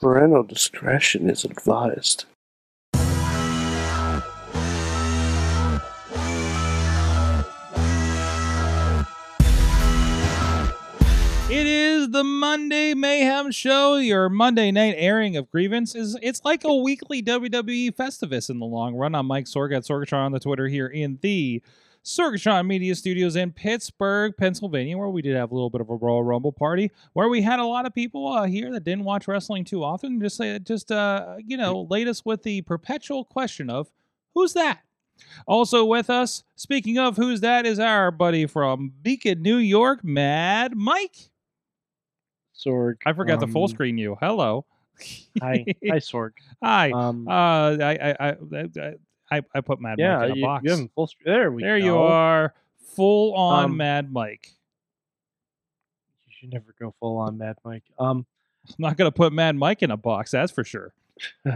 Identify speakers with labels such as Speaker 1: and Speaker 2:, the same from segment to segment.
Speaker 1: Parental discretion is advised.
Speaker 2: It is the Monday Mayhem Show, your Monday night airing of grievances. It's like a weekly WWE Festivus in the long run. I'm Mike Sorg at Sorgatron on the Twitter here in the Sorgatron Media Studios in Pittsburgh, Pennsylvania, where we did have a little bit of a Royal Rumble party, where we had a lot of people uh, here that didn't watch wrestling too often. Just, uh, just uh, you know, laid us with the perpetual question of who's that? Also with us, speaking of who's that, is our buddy from Beacon, New York, Mad Mike.
Speaker 3: Sorg.
Speaker 2: I forgot to full
Speaker 3: um,
Speaker 2: screen you. Hello.
Speaker 3: Hi, hi, Sorg.
Speaker 2: Hi.
Speaker 3: Um,
Speaker 2: Uh, I, I, I, I, I I put Mad
Speaker 3: yeah,
Speaker 2: Mike in a
Speaker 3: you,
Speaker 2: box.
Speaker 3: you full. There we
Speaker 2: there
Speaker 3: go.
Speaker 2: you are, full on
Speaker 3: Um,
Speaker 2: Mad Mike.
Speaker 3: You should never go full on Mad Mike. Um,
Speaker 2: I'm not gonna put Mad Mike in a box. That's for sure.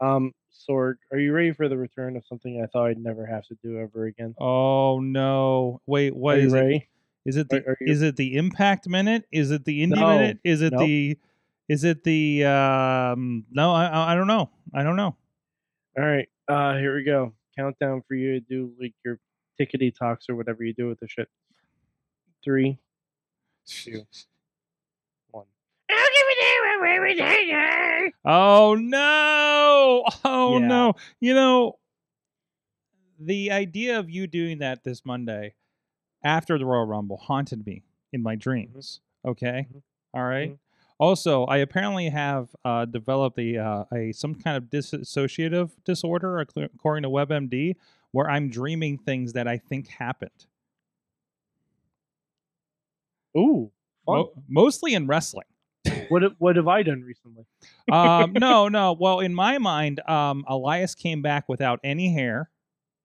Speaker 3: um, Sorg, are you ready for the return of something I thought I'd never have to do ever again?
Speaker 2: Oh no! Wait, what
Speaker 3: are you
Speaker 2: is it?
Speaker 3: ready?
Speaker 2: Is it the
Speaker 3: Are- are you-
Speaker 2: is it the Impact minute? Is it the Indie
Speaker 3: No.
Speaker 2: minute? Is it
Speaker 3: Nope.
Speaker 2: the is it the um? No, I I don't know. I don't know.
Speaker 3: All right, uh, here we go. Countdown for you to do like your tickety talks or whatever you do with the shit. Three, two, one.
Speaker 2: Oh no! Oh
Speaker 3: Yeah.
Speaker 2: no! You know, the idea of you doing that this Monday after the Royal Rumble haunted me in my dreams. Okay,
Speaker 3: Mhm.
Speaker 2: All right?
Speaker 3: Mhm.
Speaker 2: Also, I apparently have uh, developed a uh, a some kind of dissociative disorder, according to WebMD, where I'm dreaming things that I think happened,
Speaker 3: Ooh.
Speaker 2: Mo- mostly in wrestling.
Speaker 3: what have- what have I done recently?
Speaker 2: um, no, no. Well, in my mind, um, Elias came back without any hair.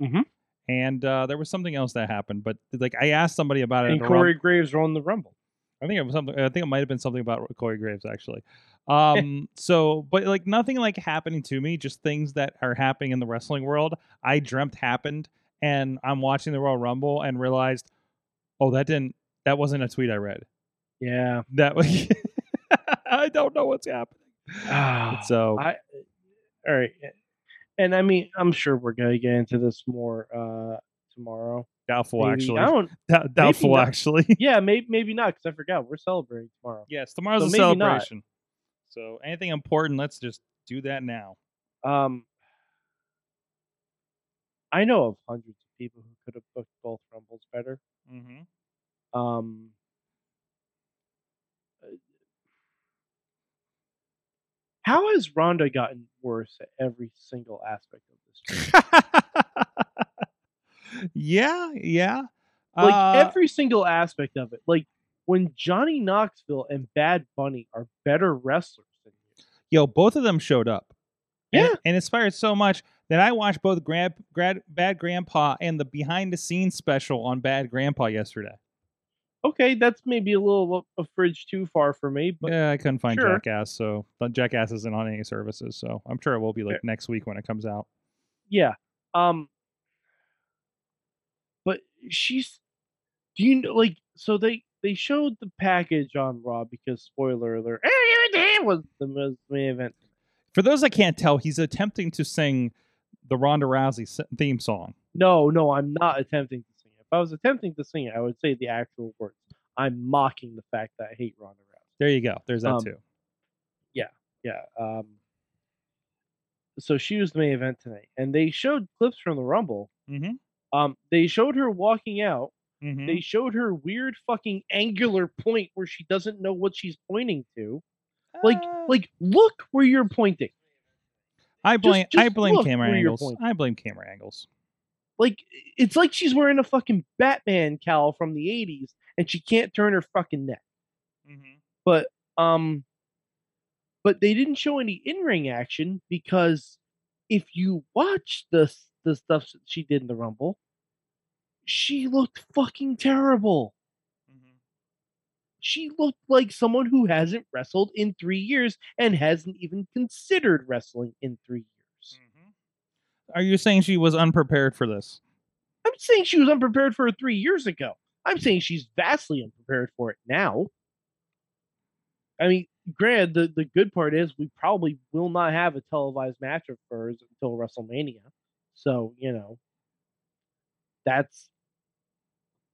Speaker 3: Mhm.
Speaker 2: And uh, there was something else that happened, but like I asked somebody about it.
Speaker 3: And Corey Graves won the Rumble.
Speaker 2: I think it was something. I think it might have been something about Corey Graves actually. Um. so, but like nothing like happening to me. Just things that are happening in the wrestling world. I dreamt happened, and I'm watching the Royal Rumble and realized, oh, that didn't. That wasn't a tweet I read.
Speaker 3: Yeah.
Speaker 2: That was. I don't know what's happening.
Speaker 3: Ah,
Speaker 2: So
Speaker 3: I all right, and I mean, I'm sure we're gonna get into this more uh tomorrow.
Speaker 2: Doubtful
Speaker 3: Maybe.
Speaker 2: actually.
Speaker 3: I don't.
Speaker 2: Dou- doubtful actually.
Speaker 3: Yeah, maybe maybe not because I forgot we're celebrating tomorrow.
Speaker 2: yes, tomorrow's
Speaker 3: So
Speaker 2: a
Speaker 3: maybe not.
Speaker 2: celebration. So anything important, let's just do that now.
Speaker 3: Um, I know of hundreds of people who could have booked both rumbles better.
Speaker 2: Mm-hmm.
Speaker 3: Um, how has Ronda gotten worse at every single aspect of this?
Speaker 2: yeah, yeah.
Speaker 3: like
Speaker 2: Uh,
Speaker 3: every single aspect of it. Like when Johnny Knoxville and Bad Bunny are better wrestlers than you.
Speaker 2: yo, both of them showed up.
Speaker 3: Yeah.
Speaker 2: and, inspired so much that I watched both Grand, Grad, Bad Grandpa and the behind the scenes special on Bad Grandpa yesterday.
Speaker 3: Okay, that's maybe a little a fridge too far for me, but
Speaker 2: yeah, I couldn't find
Speaker 3: sure.
Speaker 2: Jackass, so Jackass isn't on any services, so I'm sure it will be like
Speaker 3: Fair.
Speaker 2: next week when it comes out.
Speaker 3: yeah. Um she's do you know like so they they showed the package on Raw because spoiler alert was the was the main event.
Speaker 2: For those that can't tell, he's attempting to sing the Ronda Rousey theme song.
Speaker 3: No, no, I'm not attempting to sing it. If I was attempting to sing it, I would say the actual words. I'm mocking the fact that I hate Ronda Rousey.
Speaker 2: There you go. There's that
Speaker 3: Um,
Speaker 2: too.
Speaker 3: Yeah, yeah. Um, so she was the main event tonight, and they showed clips from the Rumble.
Speaker 2: Mm-hmm.
Speaker 3: Um, they showed her walking out.
Speaker 2: Mm-hmm.
Speaker 3: They showed her weird fucking angular point where she doesn't know what she's pointing to. Like,
Speaker 2: Uh,
Speaker 3: like look where you're pointing.
Speaker 2: I blame I
Speaker 3: just
Speaker 2: blame camera angles. I blame camera angles.
Speaker 3: Like it's like she's wearing a fucking Batman cowl from the '80s, and she can't turn her fucking neck.
Speaker 2: Mm-hmm.
Speaker 3: but um but they didn't show any in-ring action because if you watch the the stuff she did in the rumble she looked fucking terrible
Speaker 2: Mm-hmm.
Speaker 3: she looked like someone who hasn't wrestled in 3 years and hasn't even considered wrestling in 3 years
Speaker 2: Are you saying she was unprepared for this?
Speaker 3: i'm saying she was unprepared for it 3 years ago i'm saying she's vastly unprepared for it now i mean granted, the, the good part is we probably will not have a televised match of hers until WrestleMania. So, you know, that's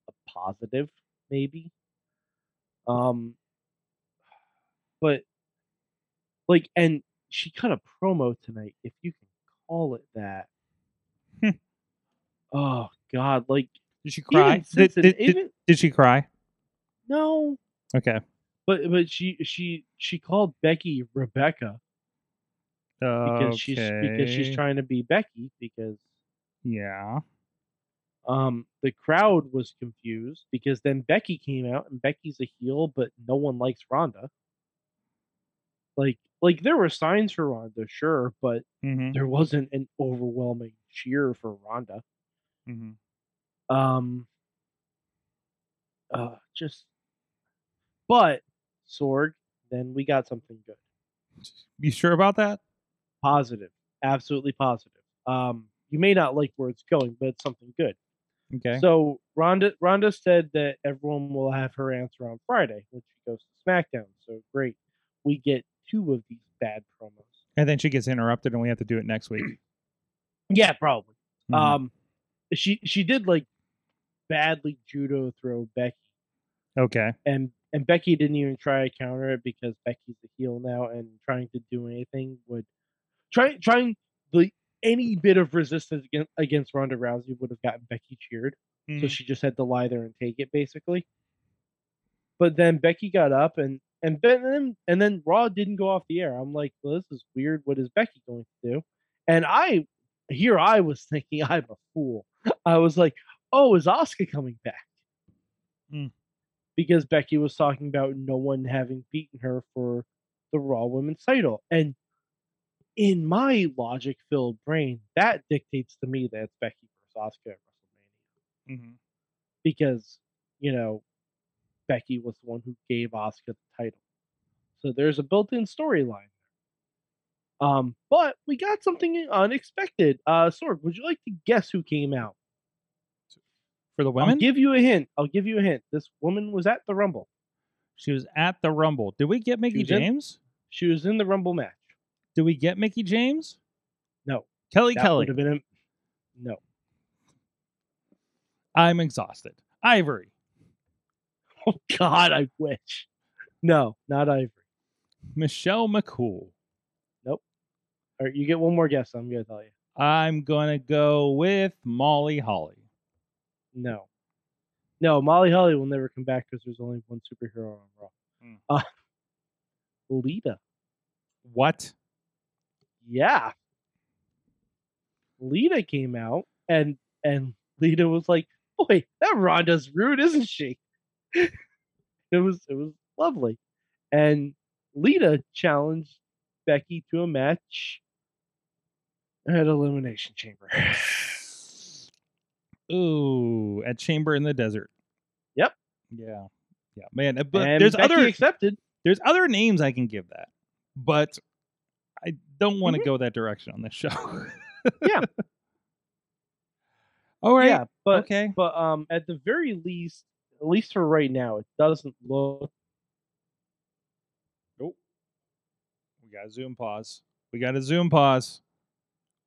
Speaker 3: a positive, maybe. Um, but like, and she cut a promo tonight, if you can call it that.
Speaker 2: Hmm.
Speaker 3: oh God! Like,
Speaker 2: Did she cry? Did,
Speaker 3: since it-
Speaker 2: did, did,
Speaker 3: even
Speaker 2: did she cry?
Speaker 3: no,
Speaker 2: Okay.
Speaker 3: but but she she she called Becky Rebecca because she's because she's trying to be Becky because
Speaker 2: Yeah.
Speaker 3: um the crowd was confused because then Becky came out and Becky's a heel but no one likes Ronda. Like like there were signs for Ronda, sure, but
Speaker 2: Mm-hmm.
Speaker 3: there wasn't an overwhelming cheer for Ronda.
Speaker 2: Mm-hmm.
Speaker 3: Um uh just but Sorg, then we got something good.
Speaker 2: You sure about that?
Speaker 3: Positive. Absolutely positive. Um you may not like where it's going, but it's something good.
Speaker 2: Okay.
Speaker 3: So Ronda Ronda said that everyone will have her answer on Friday when she goes to SmackDown. So great. We get two of these bad promos.
Speaker 2: and then she gets interrupted, and we have to do it next week.
Speaker 3: Yeah, probably.
Speaker 2: Mhm.
Speaker 3: Um she she did like badly judo throw Becky.
Speaker 2: okay.
Speaker 3: And and Becky didn't even try to counter it because Becky's a heel now and trying to do anything would try trying the any bit of resistance against, against Ronda Rousey would have gotten Becky cheered. so
Speaker 2: Mhm.
Speaker 3: she just had to lie there and take it basically. But then Becky got up and and then and then Raw didn't go off the air. I'm like, well, this is weird. What is Becky going to do? And I here I was thinking I'm a fool. I was like, oh, is Asuka coming back?
Speaker 2: Mm.
Speaker 3: Because Becky was talking about no one having beaten her for the Raw Women's title, and in my logic-filled brain, that dictates to me that it's Becky versus Asuka at WrestleMania
Speaker 2: Mhm.
Speaker 3: because you know Becky was the one who gave Asuka the title. So there's a built-in storyline. Um, but we got something unexpected. Uh, Sorg, would you like to guess who came out?
Speaker 2: For the women?
Speaker 3: I'll give you a hint. I'll give you a hint. This woman was at the Rumble.
Speaker 2: she was at the Rumble. Did we get Mickie
Speaker 3: was in-
Speaker 2: James?
Speaker 3: She was in the Rumble match.
Speaker 2: Did we get Mickie James?
Speaker 3: No,
Speaker 2: Kelly
Speaker 3: that
Speaker 2: Kelly.
Speaker 3: would have been a no.
Speaker 2: I'm exhausted. Ivory.
Speaker 3: Oh God, I wish. No, not Ivory.
Speaker 2: Michelle McCool. Nope.
Speaker 3: All right, you get one more guess. I'm gonna tell you.
Speaker 2: I'm gonna go with Molly Holly.
Speaker 3: No. No, Molly Holly will never come back because there's only one superhero on Raw.
Speaker 2: Hmm.
Speaker 3: Uh, Lita.
Speaker 2: What?
Speaker 3: Yeah. Lita came out and and Lita was like, "Boy, that Ronda's rude, isn't she?" it was it was lovely, and Lita challenged Becky to a match at Elimination Chamber.
Speaker 2: Ooh, at Chamber in the Desert.
Speaker 3: Yep.
Speaker 2: Yeah. Yeah, man. uh, But
Speaker 3: and
Speaker 2: there's
Speaker 3: Becky
Speaker 2: other
Speaker 3: accepted.
Speaker 2: there's other names I can give that, but don't want to
Speaker 3: Mhm.
Speaker 2: go that direction on this show.
Speaker 3: Yeah.
Speaker 2: All right.
Speaker 3: Yeah, but
Speaker 2: okay.
Speaker 3: but um, at the very least, at least for right now, it doesn't look
Speaker 2: Nope. We got a Zoom pause. We got a Zoom pause.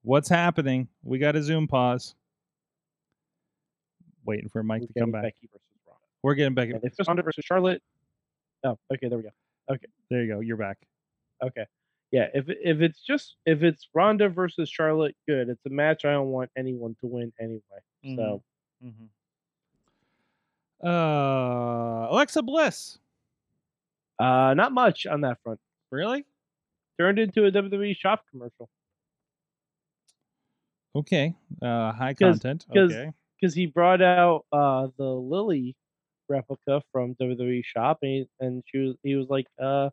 Speaker 2: What's happening? We got a Zoom pause. Waiting for Mike
Speaker 3: we're
Speaker 2: to come back.
Speaker 3: Becky versus Ronda.
Speaker 2: We're getting back.
Speaker 3: And if it's Ronda versus Charlotte, oh, okay, there we go. Okay.
Speaker 2: There you go. You're back.
Speaker 3: Okay. Yeah, if if it's just if it's Ronda versus Charlotte, good. It's a match I don't want anyone to win anyway. So
Speaker 2: Mm-hmm. Uh, Alexa Bliss.
Speaker 3: uh not much on that front.
Speaker 2: Really?
Speaker 3: Turned into a WWE shop commercial
Speaker 2: Okay. Uh, high
Speaker 3: 'Cause-
Speaker 2: content.
Speaker 3: 'cause-
Speaker 2: Okay.
Speaker 3: because he brought out uh the Lily replica from WWE shop and, he, and she was he was like, uh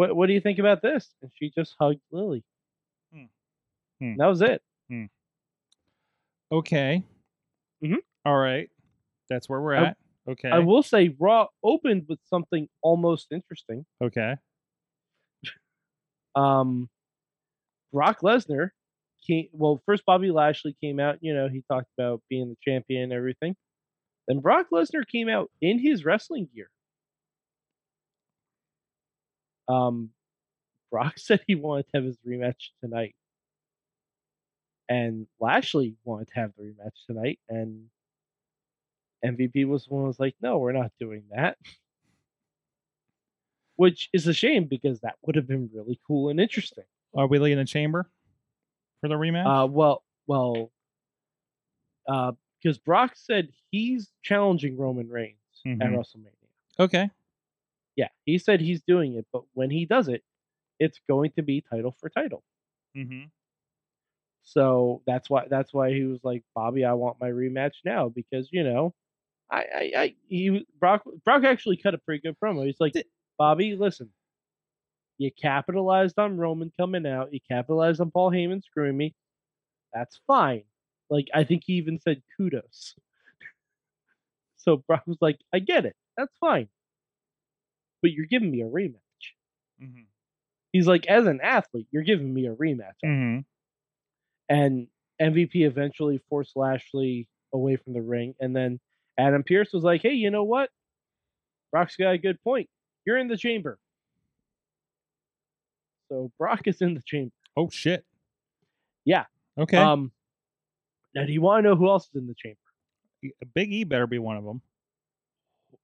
Speaker 3: what what do you think about this? And she just hugged Lily.
Speaker 2: Hmm. Hmm.
Speaker 3: That was it.
Speaker 2: Okay.
Speaker 3: Mhm.
Speaker 2: All right. That's where we're
Speaker 3: I-
Speaker 2: at. Okay.
Speaker 3: I will say Raw opened with something almost interesting.
Speaker 2: okay.
Speaker 3: um Brock Lesnar came well first Bobby Lashley came out, you know, he talked about being the champion and everything. Then Brock Lesnar came out in his wrestling gear. Um, Brock said he wanted to have his rematch tonight, and Lashley wanted to have the rematch tonight, and MVP was one who was like, "No, we're not doing that." Which is a shame because that would have been really cool and interesting.
Speaker 2: Are we leaving the chamber for the rematch?
Speaker 3: Uh, well, well, uh, because Brock said he's challenging Roman Reigns at
Speaker 2: Mhm.
Speaker 3: WrestleMania.
Speaker 2: okay.
Speaker 3: Yeah, he said he's doing it, but when he does it, it's going to be title for title.
Speaker 2: Mm-hmm.
Speaker 3: So that's why that's why he was like, Bobby, I want my rematch now because you know, I I, I he Brock Brock actually cut a pretty good promo. He's like, Bobby, listen, you capitalized on Roman coming out, you capitalized on Paul Heyman screwing me. That's fine. Like I think he even said kudos. so Brock was like, I get it, that's fine, but you're giving me a rematch.
Speaker 2: Mm-hmm.
Speaker 3: He's like, as an athlete, you're giving me a rematch.
Speaker 2: Mm-hmm.
Speaker 3: and MVP eventually forced Lashley away from the ring. And then Adam Pearce was like, hey, you know what? Brock's got a good point. You're in the chamber. So Brock is in the chamber.
Speaker 2: Oh shit.
Speaker 3: Yeah.
Speaker 2: Okay.
Speaker 3: Um, now, do you want to know who else is in the chamber?
Speaker 2: Big E better be one of them.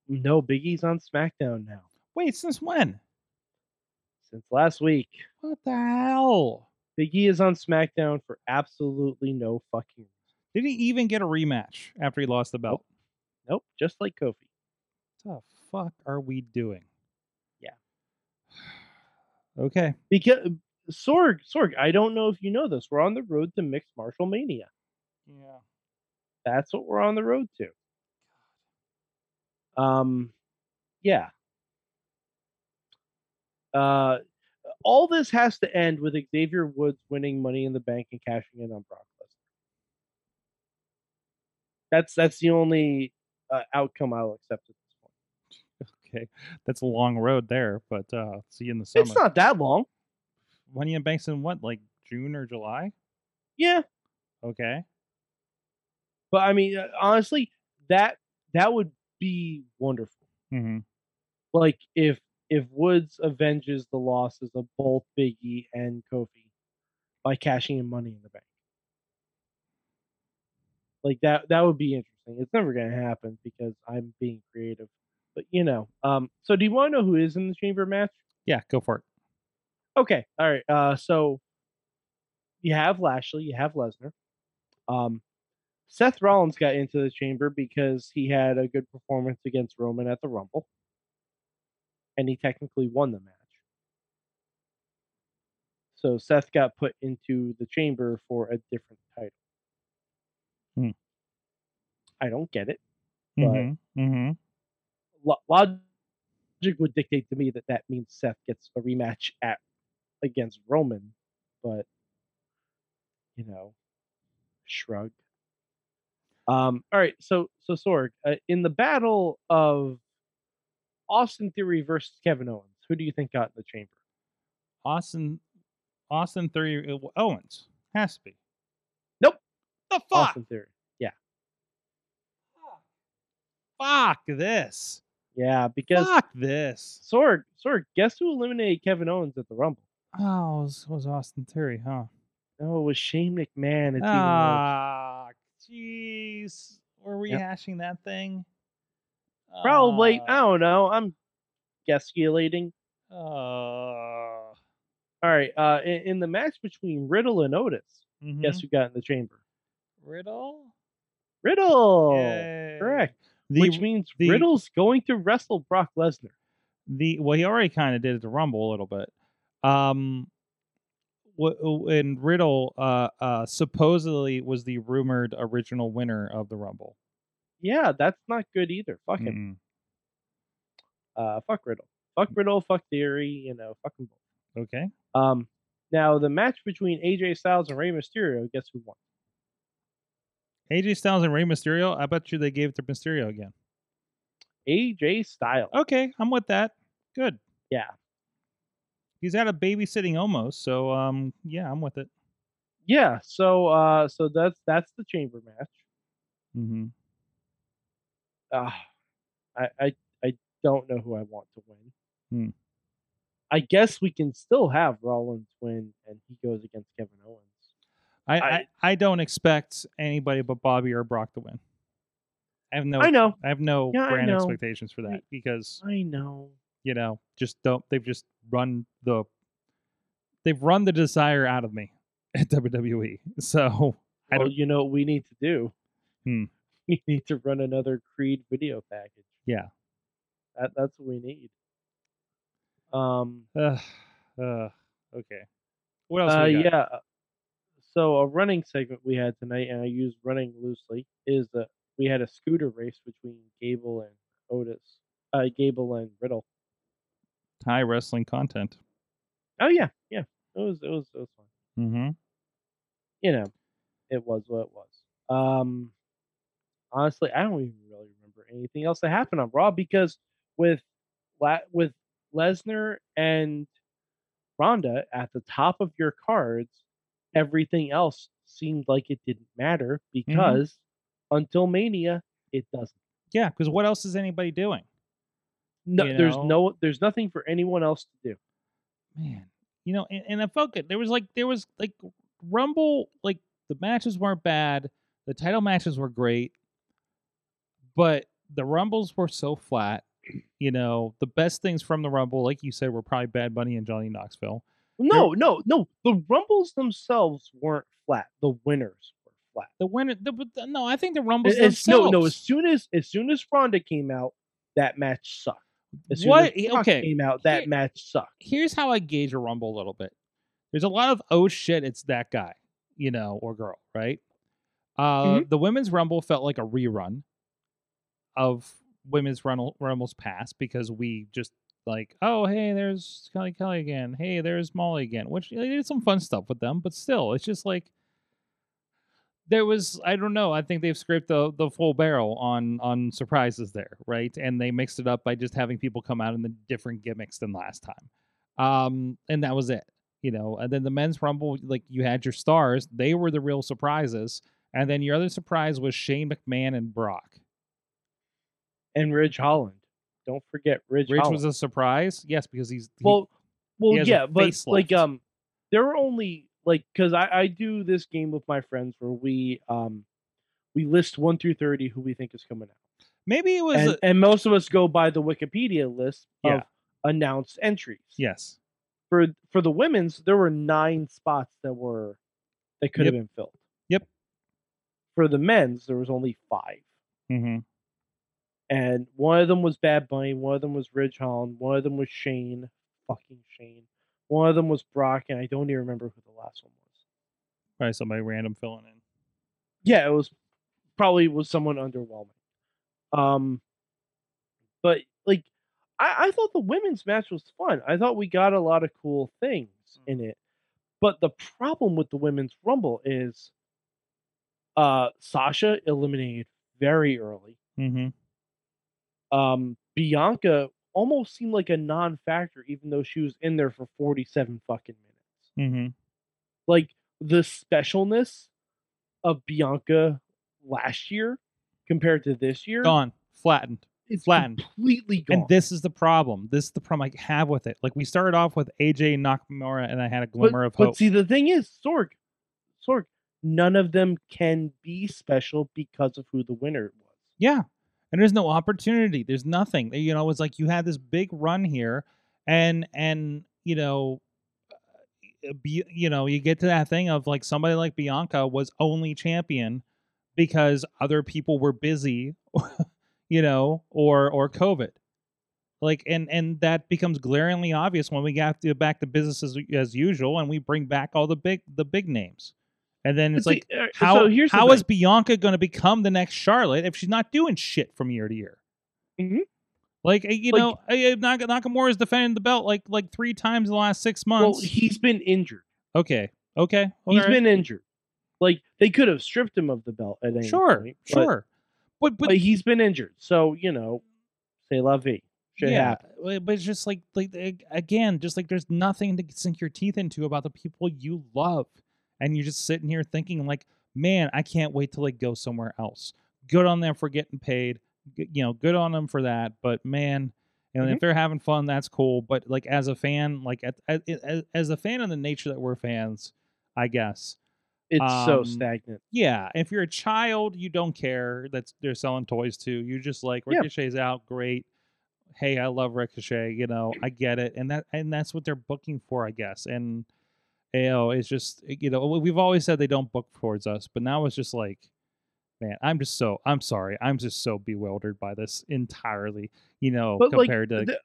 Speaker 3: No, Big E's on SmackDown now
Speaker 2: Wait, since when?
Speaker 3: since last week.
Speaker 2: What the hell?
Speaker 3: Big E is on SmackDown for absolutely no fucking reason.
Speaker 2: Did he even get a rematch after he lost the belt?
Speaker 3: Nope, just like Kofi.
Speaker 2: What the fuck are we doing?
Speaker 3: Yeah.
Speaker 2: Okay.
Speaker 3: Because Sorg, Sorg, I don't know if you know this. We're on the road to Mixed Martial Mania.
Speaker 2: Yeah.
Speaker 3: That's what we're on the road to. Um, yeah. Uh, all this has to end with Xavier Woods winning Money in the Bank and cashing in on Brock Lesnar. That's that's the only uh, outcome I'll accept at this point.
Speaker 2: Okay. That's a long road there, but uh see you in the summer.
Speaker 3: It's not that long.
Speaker 2: Money in Banks in what, like June or July?
Speaker 3: Yeah,
Speaker 2: Okay.
Speaker 3: but I mean, uh, honestly, that that would be wonderful.
Speaker 2: Mm-hmm.
Speaker 3: like if if Woods avenges the losses of both Biggie and Kofi by cashing in money in the bank. Like that that would be interesting. It's never gonna happen because I'm being creative. But you know, um so do you want to know who is in the chamber match?
Speaker 2: Yeah, go for it.
Speaker 3: Okay, all right. Uh so you have Lashley, you have Lesnar. Um Seth Rollins got into the chamber because he had a good performance against Roman at the Rumble. And he technically won the match. So Seth got put into the chamber for a different title.
Speaker 2: Hmm.
Speaker 3: I don't get it. But-
Speaker 2: Mm-hmm. Mm-hmm.
Speaker 3: Lo- logic would dictate to me that that means Seth gets a rematch at against Roman, but you know, shrug. Um. All right. So so Sorg, uh, in the battle of Austin Theory versus Kevin Owens, who do you think got in the chamber?
Speaker 2: Austin Austin Theory uh, Owens. Has to be.
Speaker 3: Nope.
Speaker 2: The fuck?
Speaker 3: Austin Theory. Yeah.
Speaker 2: Fuck this.
Speaker 3: Yeah. Because
Speaker 2: Fuck this.
Speaker 3: Sorg, Sorg, guess who eliminated Kevin Owens at the Rumble?
Speaker 2: Oh, it was, it was Austin Theory, huh?
Speaker 3: No, it was Shane McMahon. It's.
Speaker 2: Ah, jeez. We're
Speaker 3: Yep.
Speaker 2: rehashing that thing?
Speaker 3: Probably. I
Speaker 2: Ah,
Speaker 3: don't know. I'm guessulating.
Speaker 2: uh,
Speaker 3: All right. Uh, in, in the match between Riddle and Otis, guess
Speaker 2: mhm.
Speaker 3: who got in the chamber?
Speaker 2: Riddle?
Speaker 3: Riddle.
Speaker 2: Yay.
Speaker 3: Correct.
Speaker 2: The,
Speaker 3: Which means
Speaker 2: the-
Speaker 3: Riddle's going to wrestle Brock Lesnar.
Speaker 2: the well, he already kind of did at the Rumble a little bit. Um, wh- and Riddle, uh, uh, supposedly was the rumored original winner of the Rumble.
Speaker 3: Yeah, that's not good either. Fuck him.
Speaker 2: Mm-mm.
Speaker 3: Uh, fuck Riddle. Fuck Riddle. Fuck Theory. You know, fuck them both.
Speaker 2: Okay.
Speaker 3: Um, now the match between AJ Styles and Rey Mysterio. Guess who won?
Speaker 2: AJ Styles and Rey Mysterio. I bet you they gave it to Mysterio again.
Speaker 3: AJ Styles.
Speaker 2: Okay, I'm with that. Good.
Speaker 3: Yeah.
Speaker 2: He's out of babysitting almost, so um, yeah, I'm with it.
Speaker 3: Yeah. So uh, so that's that's the chamber match.
Speaker 2: Mm-hmm.
Speaker 3: Uh, I I I don't know who I want to win. I guess we can still have Rollins win, and he goes against Kevin Owens.
Speaker 2: I, I,
Speaker 3: I-
Speaker 2: don't expect anybody but Bobby or Brock to win. I have no
Speaker 3: I know,
Speaker 2: I have no
Speaker 3: Yeah, I
Speaker 2: grand expectations for that
Speaker 3: I-
Speaker 2: because
Speaker 3: I know.
Speaker 2: you know just don't they've just run the they've run the desire out of me at WWE. So I don't-
Speaker 3: you know what we need to do?
Speaker 2: Hmm.
Speaker 3: We need to run another Creed video package.
Speaker 2: yeah,
Speaker 3: That that's what we need. Um.
Speaker 2: uh, uh, okay. What else?
Speaker 3: Uh, yeah. So a running segment we had tonight, and I use running loosely, is that we had a scooter race between Gable and Otis. Uh, Gable and Riddle.
Speaker 2: Thai wrestling content.
Speaker 3: Oh yeah, yeah. It was it was it was fun.
Speaker 2: Mm-hmm.
Speaker 3: You know, it was what it was. Um, honestly, I don't even really remember anything else that happened on Raw because with with Lesnar and Ronda at the top of your cards, everything else seemed like it didn't matter mm-hmm. because until Mania, it doesn't.
Speaker 2: Yeah, because what else is anybody doing?
Speaker 3: No,
Speaker 2: You
Speaker 3: there's
Speaker 2: know?
Speaker 3: no, there's nothing for anyone else to do.
Speaker 2: man you know and, and i felt good there was like there was like rumble like the matches weren't bad the title matches were great but the rumbles were so flat you know the best things from the rumble like you said were probably bad bunny and johnny knoxville
Speaker 3: No, no, no. The rumbles themselves weren't flat. The winners were flat.
Speaker 2: the winner the, the- no i think the rumbles
Speaker 3: As- no, no. As soon as as soon as Ronda came out, that match sucked. As soon
Speaker 2: What?
Speaker 3: as
Speaker 2: Okay,
Speaker 3: came out, that
Speaker 2: here-
Speaker 3: match sucked.
Speaker 2: here's how I gauge a rumble a little bit. There's a lot of oh shit, it's that guy, you know, or girl, right? Uh,
Speaker 3: Mhm.
Speaker 2: The women's rumble felt like a rerun of women's rumbles past because we just like, oh hey, there's Kelly Kelly again. Hey, there's Molly again. Which they did some fun stuff with them, but still, it's just like there was I don't know. I think they've scraped the the full barrel on on surprises there, right? And they mixed it up by just having people come out in the different gimmicks than last time. Um, and that was it, you know. And then the men's rumble, like you had your stars, they were the real surprises. And then your other surprise was Shane McMahon and Brock.
Speaker 3: And Ridge Holland. Don't forget Ridge.
Speaker 2: Ridge
Speaker 3: Holland.
Speaker 2: was a surprise, yes, because he's he-
Speaker 3: well, well,
Speaker 2: a
Speaker 3: yeah, but like um, there were only like because I I do this game with my friends where we um we list one through thirty who we think is coming out,
Speaker 2: maybe it was
Speaker 3: and
Speaker 2: a-
Speaker 3: and most of us go by the Wikipedia list of
Speaker 2: Yeah.
Speaker 3: announced entries.
Speaker 2: yes,
Speaker 3: For for the women's, there were nine spots that were that could have been filled.
Speaker 2: Yep.
Speaker 3: For the men's, there was only five.
Speaker 2: hmm
Speaker 3: and one of them was Bad Bunny, one of them was Ridge Holland, one of them was Shane, fucking Shane, one of them was Brock, and I don't even remember who the last one was.
Speaker 2: probably somebody random filling in.
Speaker 3: Yeah, it was probably was someone underwhelming. Um, but like, I, I thought the women's match was fun. I thought we got a lot of cool things in it. But the problem with the women's rumble is, uh, Sasha eliminated very early.
Speaker 2: hmm
Speaker 3: um, Bianca almost seemed like a non-factor, even though she was in there for 47 fucking minutes.
Speaker 2: hmm
Speaker 3: Like the specialness of Bianca last year compared to this year,
Speaker 2: Gone, flattened.
Speaker 3: it's
Speaker 2: flattened.
Speaker 3: completely gone.
Speaker 2: And this is the problem. This is the problem I have with it. Like we started off with AJ Nakamura, and I had a
Speaker 3: but,
Speaker 2: glimmer of
Speaker 3: but
Speaker 2: hope.
Speaker 3: see, the thing is, Sorg, Sorg, none of them can be special because of who the winner was.
Speaker 2: Yeah. And there's no opportunity. There's nothing. You know, it's like you had this big run here and and you know uh, be, you know, you get to that thing of like somebody like Bianca was only champion because other people were busy, you know, or or COVID. Like and and that becomes glaringly obvious when we get to back to business as, as usual and we bring back all the big the big names. And then it's like
Speaker 3: uh,
Speaker 2: how
Speaker 3: so here's
Speaker 2: how is Bianca going to become the next Charlotte if she's not doing shit from year to year?
Speaker 3: Mhm.
Speaker 2: Like uh, you
Speaker 3: Like-
Speaker 2: know, uh, Nak- Nakamura has defended the belt like like three times in the last six
Speaker 3: well,
Speaker 2: months.
Speaker 3: he's been injured.
Speaker 2: okay, okay,
Speaker 3: He's
Speaker 2: alright.
Speaker 3: been injured. Like they could have stripped him of the belt at any
Speaker 2: sure,
Speaker 3: point. but-
Speaker 2: sure, but but,
Speaker 3: but he's been injured. So you know, say la vie. Should
Speaker 2: yeah,
Speaker 3: happen.
Speaker 2: but it's just like like again, just like there's nothing to sink your teeth into about the people you love, and you're just sitting here thinking like, man, I can't wait to like go somewhere else. Good on them for getting paid, you know, good on them for that. But man, And
Speaker 3: Mhm.
Speaker 2: if they're having fun, that's cool. But like as a fan, like as, as as a fan of the nature that we're fans, I guess.
Speaker 3: It's so
Speaker 2: Um,
Speaker 3: stagnant.
Speaker 2: Yeah, if you're a child, you don't care that they're selling toys to. You just like
Speaker 3: Yeah.
Speaker 2: Ricochet's out, great. Hey, I love Ricochet. You know, I get it, and that and that's what they're booking for, I guess. And you know, it's just eh, you know we've always said they don't book towards us, but now it's just like, man, I'm just so I'm sorry, I'm just so bewildered by this entirely. You know,
Speaker 3: But like,
Speaker 2: compared to
Speaker 3: the-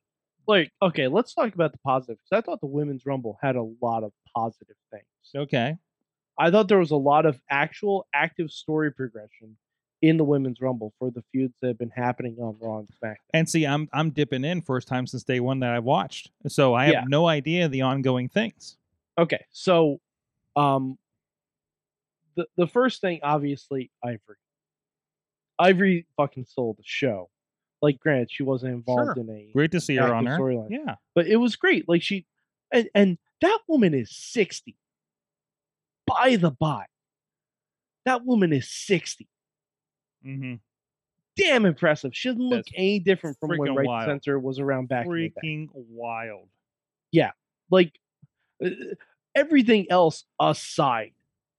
Speaker 3: like, okay, let's talk about the positives. I thought the women's rumble had a lot of positive things.
Speaker 2: okay,
Speaker 3: I thought there was a lot of actual active story progression in the women's rumble for the feuds that have been happening on Raw and SmackDown.
Speaker 2: and see, I'm I'm dipping in first time since day one that I've watched, so I have
Speaker 3: Yeah.
Speaker 2: no idea the ongoing things.
Speaker 3: Okay, so um the the first thing obviously Ivory. Ivory fucking sold the show. Like granted, she wasn't involved in a
Speaker 2: Great to see her on there.
Speaker 3: storyline.
Speaker 2: Yeah.
Speaker 3: but it was great. Like she and and that woman is 60. By the by. That woman is 60.
Speaker 2: Mm-hmm.
Speaker 3: Damn impressive. She doesn't look
Speaker 2: That's
Speaker 3: any different from when Right
Speaker 2: wild.
Speaker 3: Center was around back in the day.
Speaker 2: Freaking wild. Yeah.
Speaker 3: Like uh, everything else aside,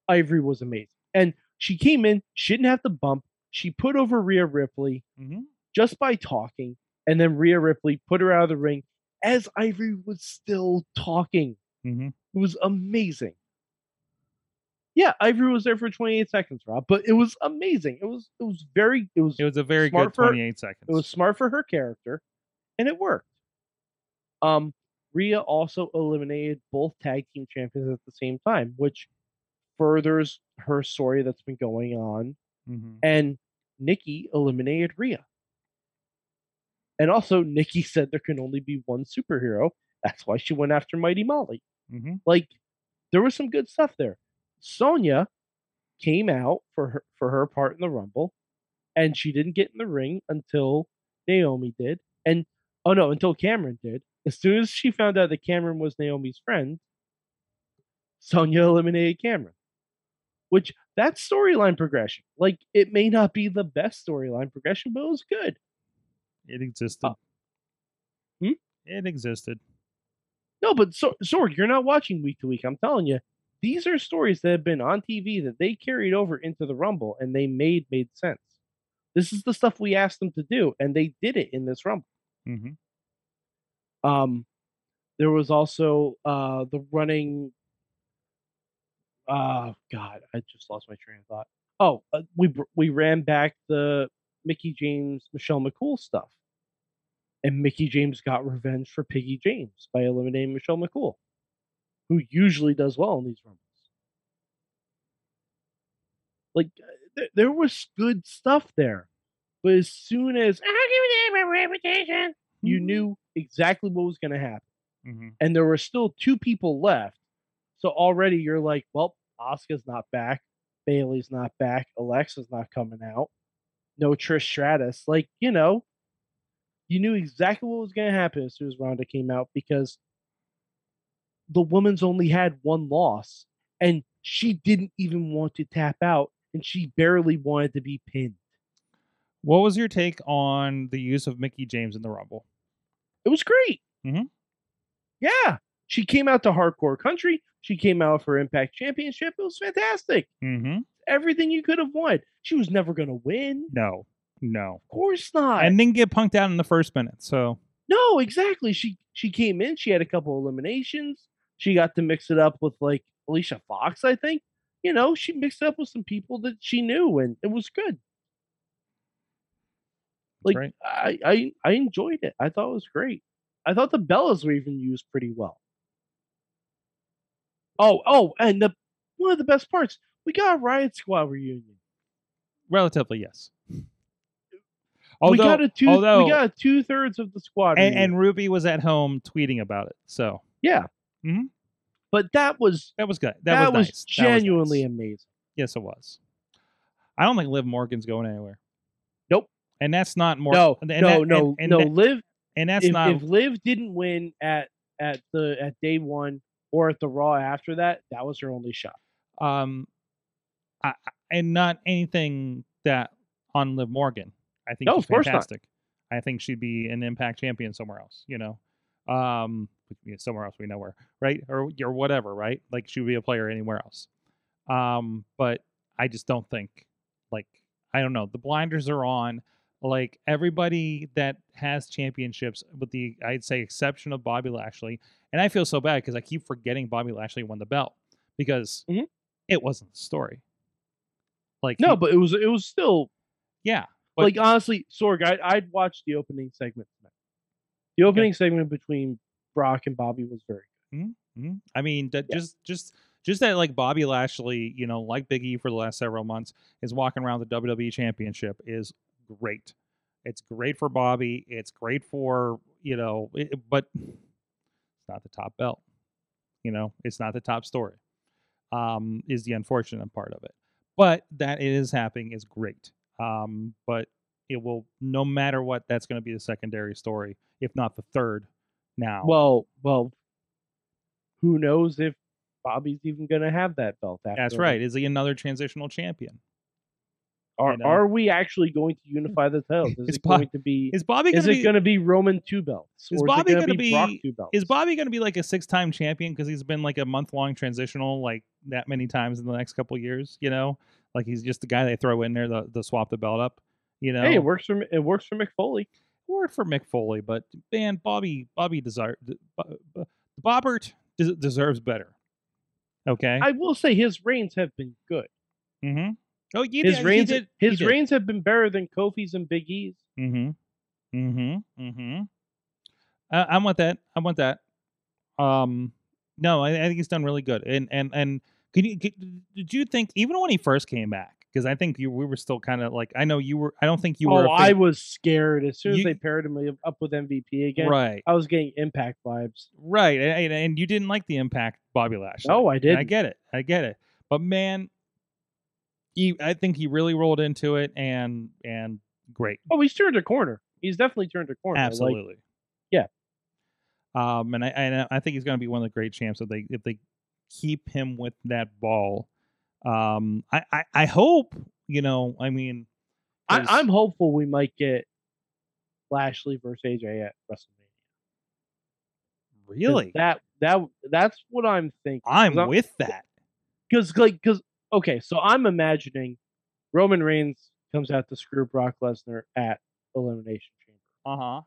Speaker 3: Ivory was amazing. And she came in, she didn't have to bump. She put over Rhea Ripley
Speaker 2: Mm-hmm.
Speaker 3: just by talking, and then Rhea Ripley put her out of the ring as Ivory was still talking.
Speaker 2: Mm-hmm.
Speaker 3: It was amazing. Yeah, Ivory was there for 28 seconds, Rob, but it was amazing. It was it was very it was
Speaker 2: It was a very good
Speaker 3: for-
Speaker 2: 28 seconds.
Speaker 3: it was smart for her character, and it worked. Um, Rhea also eliminated both tag team champions at the same time, which furthers her story that's been going on.
Speaker 2: mm-hmm.
Speaker 3: And Nikki eliminated Rhea. And also, Nikki said there can only be one superhero. That's why she went after Mighty Molly.
Speaker 2: Mm-hmm.
Speaker 3: Like, there was some good stuff there. Sonya came out for her for her part in the Rumble, and she didn't get in the ring until Naomi did, and oh no, until Cameron did. As soon as she found out that Cameron was Naomi's friend, Sonya eliminated Cameron. Which that's storyline progression. Like it may not be the best storyline progression, but it was good.
Speaker 2: It existed.
Speaker 3: Uh, hmm?
Speaker 2: It existed.
Speaker 3: No, but so, Sorg, you're not watching week to week. I'm telling you, these are stories that have been on TV that they carried over into the Rumble and they made made sense. This is the stuff we asked them to do, and they did it in this Rumble.
Speaker 2: Mm-hmm.
Speaker 3: Um, there was also uh the running. Uh, God, I just lost my train of thought. Oh, uh, we we ran back the Mickie James Michelle McCool stuff, and Mickie James got revenge for Piggy James by eliminating Michelle McCool, who usually does well in these rumbles. Like uh, th- there was good stuff there, but as soon as I'll give them my reputation, you
Speaker 2: Mhm.
Speaker 3: knew exactly what was going to happen
Speaker 2: Mm-hmm.
Speaker 3: and there were still two people left. So already you're like, well, Asuka's not back, Bayley's not back, Alexa's not coming out, no Trish Stratus. Like, you know, you knew exactly what was going to happen as soon as Ronda came out because the woman's only had one loss and she didn't even want to tap out and she barely wanted to be pinned.
Speaker 2: What was your take on the use of Mickie James in the Rumble?
Speaker 3: It was great.
Speaker 2: Mhm.
Speaker 3: Yeah. She came out to hardcore country. She came out for Impact Championship. It was fantastic.
Speaker 2: Mm-hmm.
Speaker 3: Everything you could have wanted. She was never going to win.
Speaker 2: No, no,
Speaker 3: Of course not.
Speaker 2: and didn't get punked out in the first minute. So
Speaker 3: no, exactly. She she came in. She had a couple eliminations. She got to mix it up with like Alicia Fox, I think. You know, she mixed it up with some people that she knew, and it was good. Like
Speaker 2: right.
Speaker 3: I, I I enjoyed it. I thought it was great. I thought the Bellas were even used pretty well. Oh, oh, and the one of the best parts, we got a Riot Squad reunion.
Speaker 2: relatively yes.
Speaker 3: we got a two.
Speaker 2: although
Speaker 3: we got two thirds of the squad.
Speaker 2: and, and Ruby was at home tweeting about it, so
Speaker 3: yeah,
Speaker 2: Mhm.
Speaker 3: but that was
Speaker 2: that was good. That,
Speaker 3: that,
Speaker 2: was,
Speaker 3: was,
Speaker 2: nice. That was
Speaker 3: genuinely
Speaker 2: nice.
Speaker 3: amazing.
Speaker 2: Yes, it was. I don't think Liv Morgan's going anywhere. And that's not more.
Speaker 3: No,
Speaker 2: and
Speaker 3: no,
Speaker 2: that-
Speaker 3: no,
Speaker 2: and, and
Speaker 3: no.
Speaker 2: that-
Speaker 3: Liv,
Speaker 2: and that's
Speaker 3: if,
Speaker 2: not.
Speaker 3: if Liv didn't win at at the at day one or at the Raw after that, that was her only shot.
Speaker 2: um, I, and not anything that on Liv Morgan. I think
Speaker 3: No,
Speaker 2: she's
Speaker 3: of course not.
Speaker 2: fantastic. I think she'd be an Impact champion somewhere else. You know, um, somewhere else we know where, right? Or or whatever, right? Like she would be a player anywhere else. Um, but I just don't think, like, I don't know. The blinders are on. Like everybody that has championships, with the I'd say exception of Bobby Lashley, and I feel so bad because I keep forgetting Bobby Lashley won the belt because
Speaker 3: Mhm.
Speaker 2: it wasn't the story. Like
Speaker 3: No,
Speaker 2: he-
Speaker 3: but it was it was still
Speaker 2: yeah, but-
Speaker 3: like honestly, Sorg, I, I'd watch the opening segment. The opening segment between Brock and Bobby was very
Speaker 2: Mhm. I mean, that
Speaker 3: Yeah.
Speaker 2: just just just that like Bobby Lashley, you know, like Big E for the last several months, is walking around the WWE Championship is great. It's great for Bobby. It's great for you know, it, but it's not the top belt. You know, it's not the top story. Um, is the unfortunate part of it. But that it is happening is great. Um, but it will no matter what, that's going to be the secondary story, if not the third. Now,
Speaker 3: well. Well, who knows if Bobby's even going to have that belt? After
Speaker 2: That's right. Is he another transitional champion?
Speaker 3: Are
Speaker 2: you know.
Speaker 3: are we actually going to unify the titles? Is
Speaker 2: Is
Speaker 3: it
Speaker 2: Bob-
Speaker 3: going to be?
Speaker 2: Is Bobby
Speaker 3: Is
Speaker 2: going to
Speaker 3: it going to be Roman two belts?
Speaker 2: Is Bobby gonna
Speaker 3: gonna be Brock two belts?
Speaker 2: Is Bobby going to be like a six-time champion because he's been like a month-long transitional like that many times in the next couple years? You know, like he's just the guy they throw in there to, to swap the belt up. You know,
Speaker 3: Hey, it works for it works for Mick Foley.
Speaker 2: word for Mick Foley, but man, Bobby, Bobby desire, Bobbert deserves better. Okay.
Speaker 3: I will say his reigns have been good.
Speaker 2: mm-hmm. Oh, you
Speaker 3: His
Speaker 2: did,
Speaker 3: reigns
Speaker 2: did,
Speaker 3: his reigns have been better than Kofi's and Big E's.
Speaker 2: Mm-hmm. Mm-hmm. Mm-hmm. I, I want that. I want that. Um, no, I, I think he's done really good. And and and can you could, did you think even when he first came back? Because I think you we were still kind of like I know you were. I don't think you were.
Speaker 3: oh, I was scared as soon as
Speaker 2: You-
Speaker 3: they paired him up with MVP again.
Speaker 2: right,
Speaker 3: I was getting Impact vibes.
Speaker 2: right, and, and you didn't like the impact Bobby Lash.
Speaker 3: No, I didn't.
Speaker 2: I get it. I get it. But man, he I think he really rolled into it and and great.
Speaker 3: Oh, he's turned a corner. He's definitely turned a corner. Like,
Speaker 2: Absolutely.
Speaker 3: yeah.
Speaker 2: Um, and I and I think he's going to be one of the great champs if they if they keep him with that ball. Um, I I, I hope you know. I mean,
Speaker 3: I, I'm hopeful we might get Lashley versus AJ at WrestleMania.
Speaker 2: really.
Speaker 3: That that that's what I'm thinking.
Speaker 2: I'm
Speaker 3: I'm-
Speaker 2: with that.
Speaker 3: because like because okay, so I'm imagining Roman Reigns comes out to screw Brock Lesnar at Elimination Chamber.
Speaker 2: Uh huh.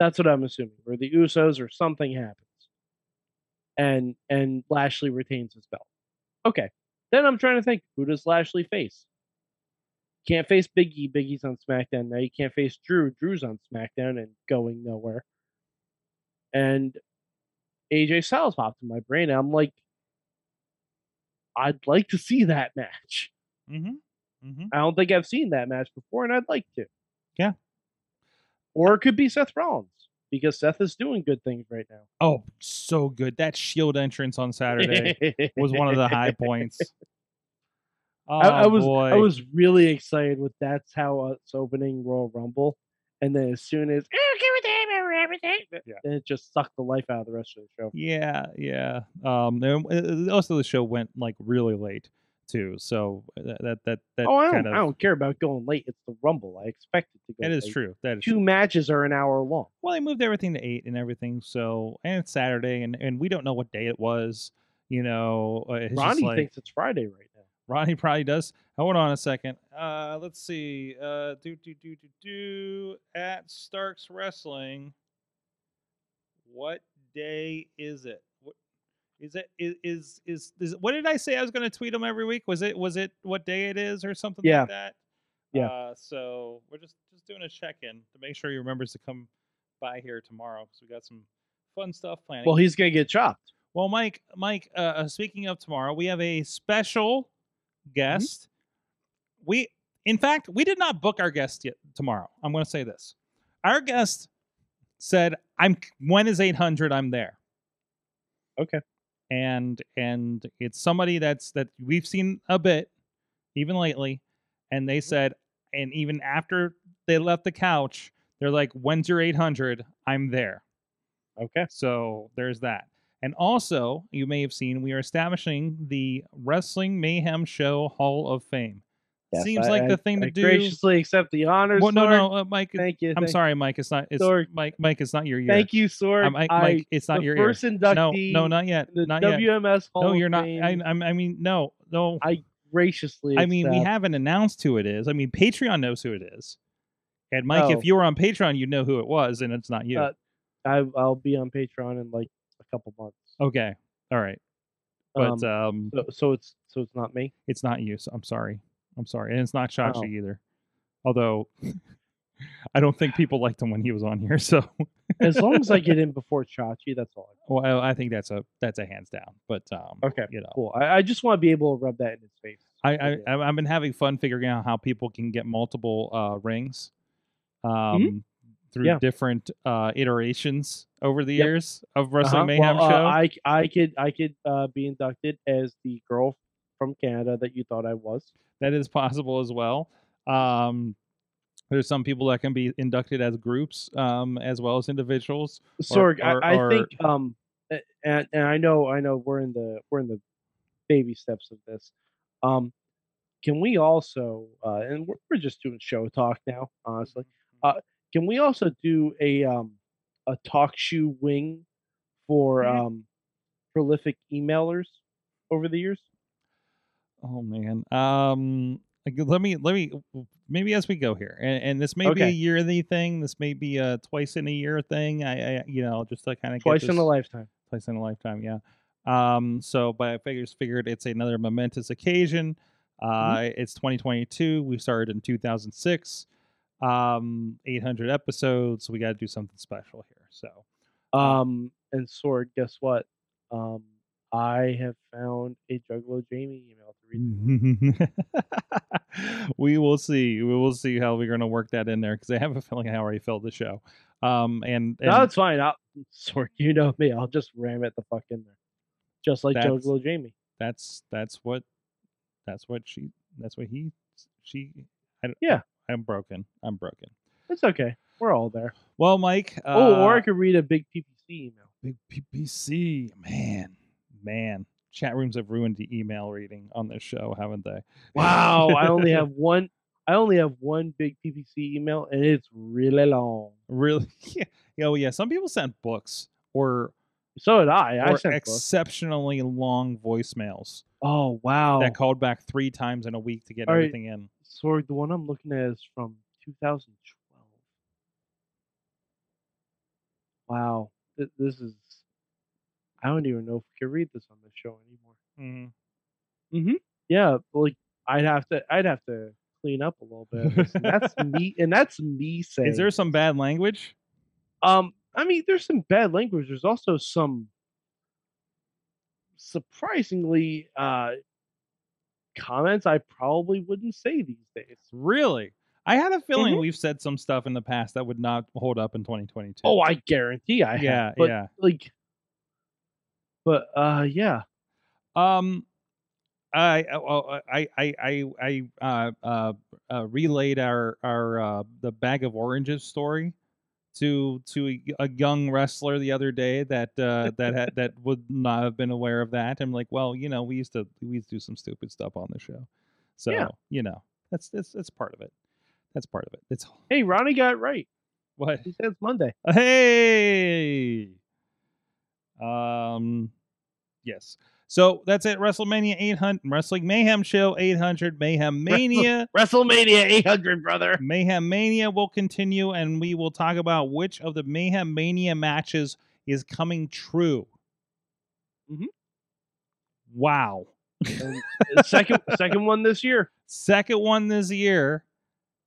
Speaker 3: That's what I'm assuming, where the Usos or something happens, and and Lashley retains his belt. Okay, then I'm trying to think who does Lashley face? Can't face Biggie. Big E's on SmackDown now. You can't face Drew. Drew's on SmackDown and going nowhere. And AJ Styles popped in my brain. I'm like, I'd like to see that match.
Speaker 2: Mm-hmm. Mm-hmm.
Speaker 3: I don't think I've seen that match before, and I'd like to.
Speaker 2: Yeah.
Speaker 3: Or it could be Seth Rollins because Seth is doing good things right now.
Speaker 2: Oh, so good. That Shield entrance on Saturday was one of the high points. Oh,
Speaker 3: I, I was
Speaker 2: boy.
Speaker 3: I was really excited with that's how it's opening Royal Rumble, and then as soon as "Oh, give it to him over everything,
Speaker 2: Yeah.
Speaker 3: then it just sucked the life out of the rest of the show.
Speaker 2: Yeah, yeah. Um, and, uh, also the show went like really late too, so that that that, that
Speaker 3: oh, I don't,
Speaker 2: kind of
Speaker 3: I don't care about going late. It's the Rumble. I expect it to go.
Speaker 2: that is
Speaker 3: late.
Speaker 2: true. That is
Speaker 3: Two
Speaker 2: true.
Speaker 3: matches are an hour long.
Speaker 2: Well, they moved everything to eight and everything, so and it's Saturday, and and we don't know what day it was. You know, uh,
Speaker 3: Ronnie
Speaker 2: like,
Speaker 3: thinks it's Friday right.
Speaker 2: Ronnie probably does. Hold on a second. Uh, let's see. Uh, do do do do do at Starks Wrestling. What day is it? What is it? Is is is, is what did I say? I was going to tweet them every week. Was it was it what day it is or something
Speaker 3: Yeah.
Speaker 2: like that?
Speaker 3: Yeah.
Speaker 2: Uh, so we're just just doing a check in to make sure he remembers to come by here tomorrow because we got some fun stuff planned.
Speaker 3: Well, he's gonna get chopped.
Speaker 2: Well, Mike, Mike. Uh, uh, speaking of tomorrow, we have a special Mm-hmm. guest. We, in fact, we did not book our guest yet tomorrow. I'm going to say this: our guest said, "I'm when is 800? I'm there."
Speaker 3: Okay.
Speaker 2: And and it's somebody that's that we've seen a bit, even lately, and they mm-hmm. said, and even after they left the couch, they're like, "When's your 800? I'm there."
Speaker 3: Okay.
Speaker 2: So there's that. And also, you may have seen we are establishing the Wrestling Mayhem Show Hall of Fame.
Speaker 3: Yes,
Speaker 2: Seems
Speaker 3: I-
Speaker 2: like
Speaker 3: I-
Speaker 2: the thing to
Speaker 3: I
Speaker 2: do.
Speaker 3: Graciously accept the honors.
Speaker 2: Well, no, no, uh, Mike.
Speaker 3: Thank you.
Speaker 2: I'm
Speaker 3: thank-
Speaker 2: sorry, Mike. It's not. It's
Speaker 3: Sorg.
Speaker 2: Mike. Mike. It's not your year.
Speaker 3: Thank you, Sorg.
Speaker 2: Mike,
Speaker 3: I,
Speaker 2: Mike, it's not your
Speaker 3: first
Speaker 2: year.
Speaker 3: inductee.
Speaker 2: No, no, not yet.
Speaker 3: the
Speaker 2: Not yet.
Speaker 3: WMS Hall
Speaker 2: No, you're not. I. I, I mean, no, no.
Speaker 3: I graciously.
Speaker 2: I mean, we haven't announced who it is. I mean, Patreon knows who it is. And Mike,
Speaker 3: Oh.
Speaker 2: if you were on Patreon, you'd know who it was, and it's not you.
Speaker 3: Uh, I, I'll be on Patreon in like couple months.
Speaker 2: okay, all right, but
Speaker 3: Um,
Speaker 2: um,
Speaker 3: so, so it's so it's not me.
Speaker 2: it's not you. So I'm sorry. I'm sorry, and it's not Chachi
Speaker 3: Oh.
Speaker 2: either. Although, I don't think people liked him when he was on here. So,
Speaker 3: As long as I get in before Chachi, that's all.
Speaker 2: well, I, I think that's a that's a hands down. But um,
Speaker 3: Okay,
Speaker 2: you know,
Speaker 3: Cool. I, I just want to be able to rub that in his face.
Speaker 2: I, I I- I've been having fun figuring out how people can get multiple uh, rings um, through
Speaker 3: Mm-hmm. Yeah.
Speaker 2: different uh, iterations over the
Speaker 3: Yep.
Speaker 2: years of Wrestling
Speaker 3: Uh-huh.
Speaker 2: Mayhem
Speaker 3: Well, uh,
Speaker 2: show.
Speaker 3: I I could I could uh, be inducted as the girl from Canada that you thought I was.
Speaker 2: that is possible as well. Um, there's some people that can be inducted as groups um, as well as individuals.
Speaker 3: Sorg,
Speaker 2: or-
Speaker 3: I, I
Speaker 2: or-
Speaker 3: think um, and and I know I know we're in the we're in the baby steps of this. Um, can we also uh, and we're, we're just doing show talk now, honestly. Uh, can we also do a um a talk shoe wing for
Speaker 2: Mhm.
Speaker 3: um prolific emailers over the years?
Speaker 2: Oh man. Um let me let me maybe as we go here. And, and this may be a yearly thing. This may be a twice in a year thing. I, I you know, just to kind of
Speaker 3: Twice in a lifetime.
Speaker 2: twice in a lifetime, yeah. Um so but I figures figured it's another momentous occasion. Uh
Speaker 3: Mm-hmm.
Speaker 2: it's 2022. We started in 2006. Um 800 episodes. We got to do something special here. So
Speaker 3: Um, and Sorg, guess what? Um, I have found a Juggalo Jamie email to read.
Speaker 2: we will see. We will see how we're going to work that in there because I have a feeling I already filled the show. Um, and, and
Speaker 3: No, it's fine. I'll, Sorg, you know me. I'll just ram it the fuck in there, just like Juggalo Jamie.
Speaker 2: that's that's what that's what she that's what he she. I,
Speaker 3: Yeah.
Speaker 2: I'm broken. I'm broken.
Speaker 3: It's okay. We're all there.
Speaker 2: Well, Mike. Uh,
Speaker 3: oh, or I could read a big PPC email.
Speaker 2: big PPC man, man. Chat rooms have ruined the email reading on this show, haven't they?
Speaker 3: Wow, I only have one. I only have one big PPC email, and it's really long.
Speaker 2: really. Yeah. Oh yeah. Some people sent books or
Speaker 3: So did I. I sent books.
Speaker 2: exceptionally long voicemails
Speaker 3: Oh wow.
Speaker 2: that called back three times in a week to get
Speaker 3: All right.
Speaker 2: everything in.
Speaker 3: Sorry, the one I'm looking at is from 2012. Wow, Th- this is. I don't even know if we can read this on the show anymore.
Speaker 2: Mhm.
Speaker 3: Yeah, like I'd have to. I'd have to clean up a little bit. and that's me, and that's me saying.
Speaker 2: Is there some bad language?
Speaker 3: Um, I mean, there's some bad language. There's also some surprisingly uh comments I probably wouldn't say these days.
Speaker 2: Really? I had a feeling
Speaker 3: Mhm.
Speaker 2: we've said some stuff in the past that would not hold up in 2022.
Speaker 3: Oh, I guarantee I
Speaker 2: yeah,
Speaker 3: have. But
Speaker 2: yeah.
Speaker 3: like, but uh, yeah.
Speaker 2: Um, I uh, I I I I uh, uh, uh, relayed our our uh, the bag of oranges story to to a, a young wrestler the other day that uh, that had that would not have been aware of that. I'm like, well, you know, we used to we used to do some stupid stuff on the show, so
Speaker 3: Yeah.
Speaker 2: you know, that's that's that's part of it. That's part of it. It's
Speaker 3: Hey, Ronnie got it right.
Speaker 2: what
Speaker 3: He said it's Monday.
Speaker 2: Hey. Um. Yes. So that's it. WrestleMania 800, Wrestling Mayhem Show 800, Mayhem Mania.
Speaker 3: WrestleMania 800, brother.
Speaker 2: Mayhem Mania will continue, and we will talk about which of the Mayhem Mania matches is coming true.
Speaker 3: Mhm.
Speaker 2: Wow.
Speaker 3: Second second one this year.
Speaker 2: Second one this year.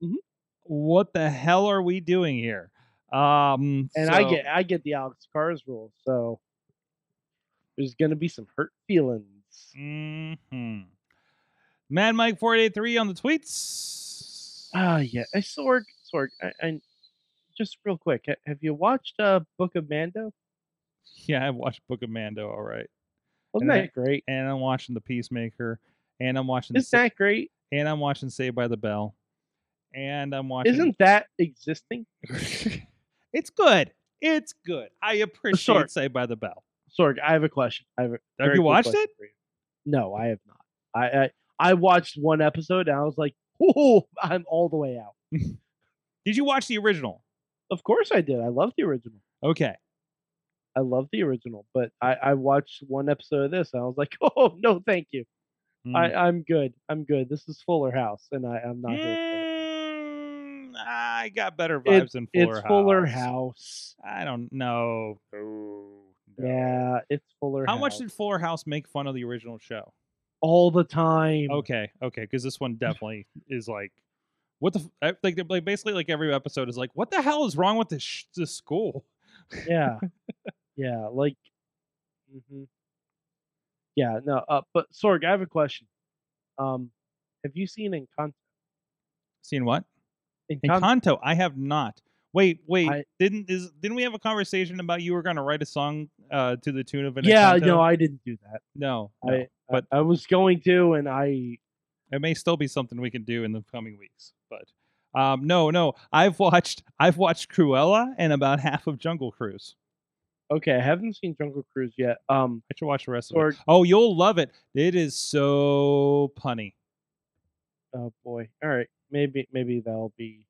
Speaker 3: Mhm.
Speaker 2: What the hell are we doing here? Um,
Speaker 3: And I get I get the Alex Cars rule, so there's gonna be some hurt feelings.
Speaker 2: Mm-hmm. Mad Mike four eight three on the tweets.
Speaker 3: Ah, yeah. I Sorg, Sorg, I, I just real quick. Have you watched uh Book of Mando?
Speaker 2: yeah, I watched Book of Mando. All right,
Speaker 3: Wasn't
Speaker 2: And I-
Speaker 3: that great?
Speaker 2: and I'm watching The Peacemaker, and I'm watching
Speaker 3: Isn't
Speaker 2: Sa-
Speaker 3: that great?
Speaker 2: and I'm watching Saved by the Bell, and I'm watching.
Speaker 3: Isn't that existing?
Speaker 2: it's good. It's good. I appreciate
Speaker 3: Sorry.
Speaker 2: Saved by the Bell.
Speaker 3: Sorg, I have a question. I have, a very
Speaker 2: you watched it?
Speaker 3: you. No, I have not. I, I I watched one episode and I was like, oh, I'm all the way out.
Speaker 2: Did you watch the original?
Speaker 3: Of course I did. I love the original.
Speaker 2: Okay.
Speaker 3: I love the original, but I, I watched one episode of this and I was like, oh no, thank you.
Speaker 2: Mm.
Speaker 3: I, I'm good. I'm good. This is Fuller House, and I, I'm not here for it.
Speaker 2: Mm, I got better
Speaker 3: It-
Speaker 2: vibes than Fuller
Speaker 3: it's
Speaker 2: House.
Speaker 3: Fuller House.
Speaker 2: I don't know. No, no.
Speaker 3: Yeah, it's Fuller House.
Speaker 2: How
Speaker 3: House.
Speaker 2: much did Fuller House make fun of the original show?
Speaker 3: all the time?
Speaker 2: Okay, okay, because this one definitely is like, what the f- I- like? Like basically, like every episode is like, what the hell is wrong with this sh- this school?
Speaker 3: Yeah, yeah, like, mhm. yeah, no. Uh, but Sorg, I have a question. Um, have you seen Encanto?
Speaker 2: Seen what?
Speaker 3: Encanto.
Speaker 2: Encanto. I have not. Wait, wait.
Speaker 3: I-
Speaker 2: didn't is didn't we have a conversation about you were going to write a song uh to the tune of an
Speaker 3: yeah,
Speaker 2: Encanto?
Speaker 3: no, I didn't do that.
Speaker 2: no, no.
Speaker 3: I,
Speaker 2: but-
Speaker 3: I, I was going to, and I
Speaker 2: it may still be something we can do in the coming weeks. But um, no, no. I've watched I've watched Cruella and about half of Jungle Cruise.
Speaker 3: okay. I haven't seen Jungle Cruise yet. Um,
Speaker 2: I should watch the rest of it. Oh, you'll love it. It is so punny.
Speaker 3: oh boy. All right, maybe maybe that'll be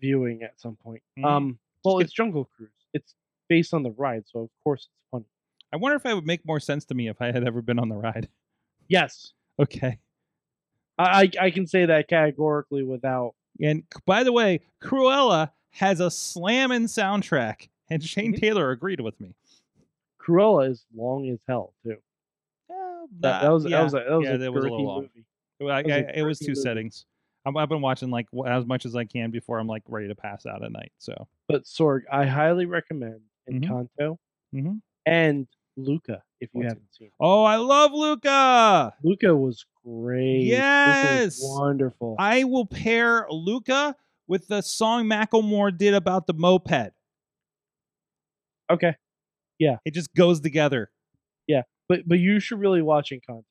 Speaker 3: viewing at some point.
Speaker 2: Mhm.
Speaker 3: Um, well, it's Jungle Cruise. It's based on the ride, so of course it's funny.
Speaker 2: I wonder if it would make more sense to me if I had ever been on the ride.
Speaker 3: Yes,
Speaker 2: Okay.
Speaker 3: I I, I can say that categorically without.
Speaker 2: And by the way, Cruella has a slamming soundtrack, and Shane
Speaker 3: Mhm.
Speaker 2: Taylor agreed with me.
Speaker 3: Cruella is long as hell too.
Speaker 2: Yeah,
Speaker 3: That, that was that was a, that was
Speaker 2: yeah,
Speaker 3: a
Speaker 2: that was a little long.
Speaker 3: movie.
Speaker 2: Well, I,
Speaker 3: was a
Speaker 2: I- it was two
Speaker 3: movie.
Speaker 2: settings. I've been watching like as much as I can before I'm like ready to pass out at night. So,
Speaker 3: But Sorg, I highly recommend
Speaker 2: Mhm.
Speaker 3: Encanto
Speaker 2: Mhm.
Speaker 3: and Luca if you
Speaker 2: What's-
Speaker 3: haven't seen. it.
Speaker 2: oh, I love Luca.
Speaker 3: Luca was great.
Speaker 2: Yes!
Speaker 3: was wonderful.
Speaker 2: I will pair Luca with the song Macklemore did about the moped.
Speaker 3: okay, Yeah.
Speaker 2: It just goes together.
Speaker 3: Yeah, but but you should really watch Encanto.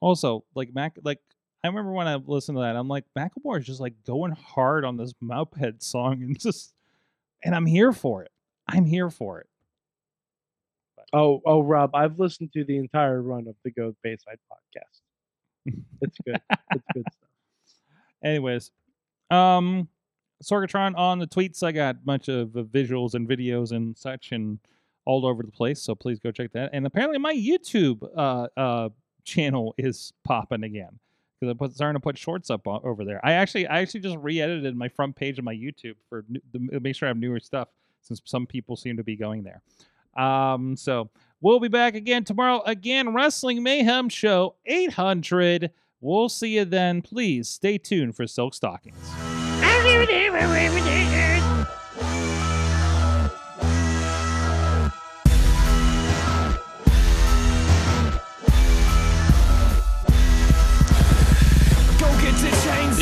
Speaker 2: Also, like Mac, like I remember when I listened to that, I'm like Macklemore is just like going hard on this moped song, and just, and I'm here for it. I'm here for it.
Speaker 3: Oh oh Rob, I've listened to the entire run of the Go Bayside podcast. It's good. it's good stuff.
Speaker 2: Anyways, um, Sorgatron on the tweets. I got a bunch of uh, visuals and videos and such, and all over the place. So please go check that. And apparently, my YouTube uh uh channel is popping again because I'm starting to put shorts up over there. I actually I actually just re-edited my front page of my YouTube for to make sure I have newer stuff since some people seem to be going there. Um, so we'll be back again tomorrow. Again, Wrestling Mayhem Show 800. We'll see you then. Please stay tuned for Silk Stockings.